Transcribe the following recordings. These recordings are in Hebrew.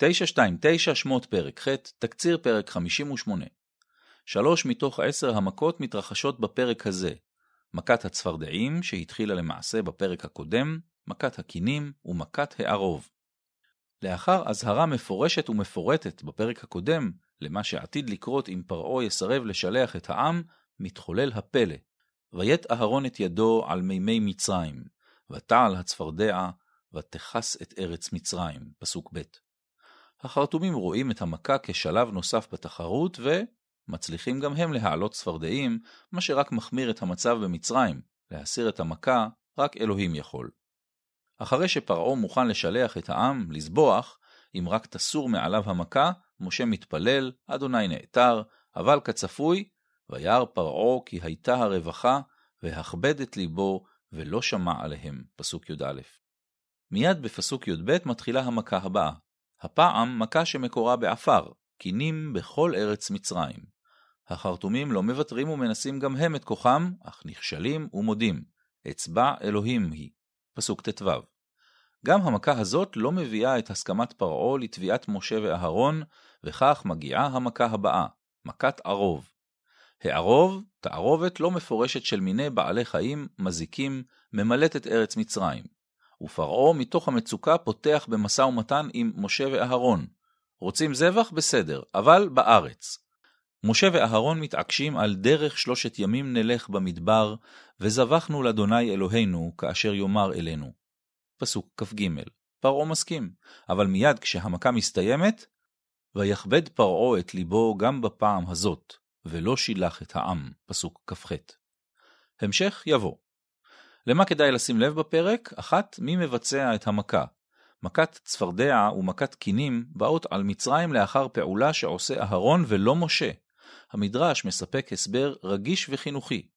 929 שמות פרק ח', תקציר פרק 58. שלוש מתוך עשר המכות מתרחשות בפרק הזה. מכת הצפרדעים, שהתחילה למעשה בפרק הקודם, מכת הכינים ומכת הערוב. לאחר אזהרה מפורשת ומפורטת בפרק הקודם, למה שעתיד לקרות אם פרעה יסרב לשלח את העם, מתחולל הפלא. ויית אהרון את ידו על מימי מצרים, ותעל הצפרדע, ותכס את ארץ מצרים. פסוק ב'. החרטומים רואים את המכה כשלב נוסף בתחרות, ומצליחים גם הם להעלות צפרדעים, מה שרק מחמיר את המצב במצרים. להסיר את המכה, רק אלוהים יכול. אחרי שפרעה מוכן לשלח את העם, לזבוח, אם רק תסור מעליו המכה, משה מתפלל, אדוני נעתר, אבל כצפוי, וירא פרעה כי הייתה הרווחה, והכבד את ליבו, ולא שמע עליהם. פסוק י"א. מיד בפסוק י"ב מתחילה המכה הבאה. הפעם מכה שמקורה בעפר, קינים בכל ארץ מצרים. החרטומים לא מוותרים ומנסים גם הם את כוחם, אך נכשלים ומודים. אצבע אלוהים היא. פסוק ט"ו. גם המכה הזאת לא מביאה את הסכמת פרעה לתביעת משה ואהרון, וכך מגיעה המכה הבאה, מכת ערוב. הערוב, תערובת לא מפורשת של מיני בעלי חיים, מזיקים, ממלאת את ארץ מצרים. ופרעה מתוך המצוקה פותח במשא ומתן עם משה ואהרון. רוצים זבח? בסדר, אבל בארץ. משה ואהרון מתעקשים על דרך שלושת ימים נלך במדבר, וזבחנו לאדוני אלוהינו כאשר יאמר אלינו. פסוק כ"ג. פרעה מסכים, אבל מיד כשהמכה מסתיימת, ויכבד פרעה את ליבו גם בפעם הזאת, ולא שילח את העם. פסוק כ"ח. המשך יבוא. למה כדאי לשים לב בפרק? אחת, מי מבצע את המכה? מכת צפרדע ומכת קינים באות על מצרים לאחר פעולה שעושה אהרון ולא משה. המדרש מספק הסבר רגיש וחינוכי.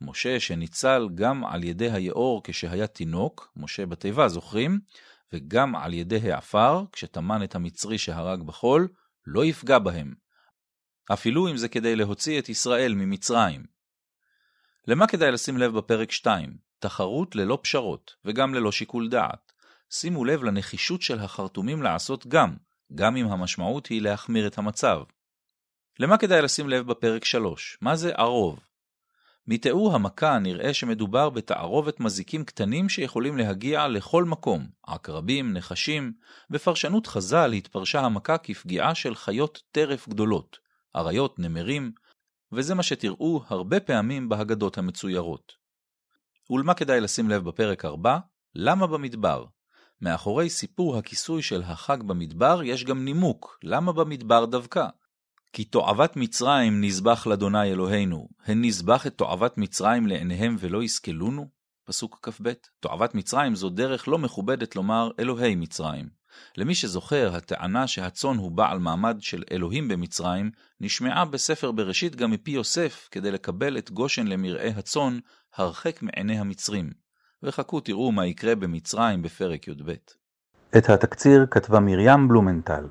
משה שניצל גם על ידי היאור כשהיה תינוק, משה בתיבה זוכרים, וגם על ידי העפר, כשטמן את המצרי שהרג בחול, לא יפגע בהם. אפילו אם זה כדי להוציא את ישראל ממצרים. למה כדאי לשים לב בפרק 2? תחרות ללא פשרות, וגם ללא שיקול דעת. שימו לב לנחישות של החרטומים לעשות גם, גם אם המשמעות היא להחמיר את המצב. למה כדאי לשים לב בפרק 3? מה זה ערוב? מתיאור המכה נראה שמדובר בתערובת מזיקים קטנים שיכולים להגיע לכל מקום, עקרבים, נחשים. בפרשנות חז"ל התפרשה המכה כפגיעה של חיות טרף גדולות, אריות, נמרים, וזה מה שתראו הרבה פעמים בהגדות המצוירות. ולמה כדאי לשים לב בפרק 4? למה במדבר? מאחורי סיפור הכיסוי של החג במדבר יש גם נימוק, למה במדבר דווקא? כי תועבת מצרים נזבח לאדוני אלוהינו, הן נזבח את תועבת מצרים לעיניהם ולא יסכלונו? פסוק כ"ב. תועבת מצרים זו דרך לא מכובדת לומר אלוהי מצרים. למי שזוכר, הטענה שהצאן הוא בעל מעמד של אלוהים במצרים, נשמעה בספר בראשית גם מפי יוסף, כדי לקבל את גושן למרעה הצאן, הרחק מעיני המצרים. וחכו תראו מה יקרה במצרים בפרק י"ב. את התקציר כתבה מרים בלומנטל.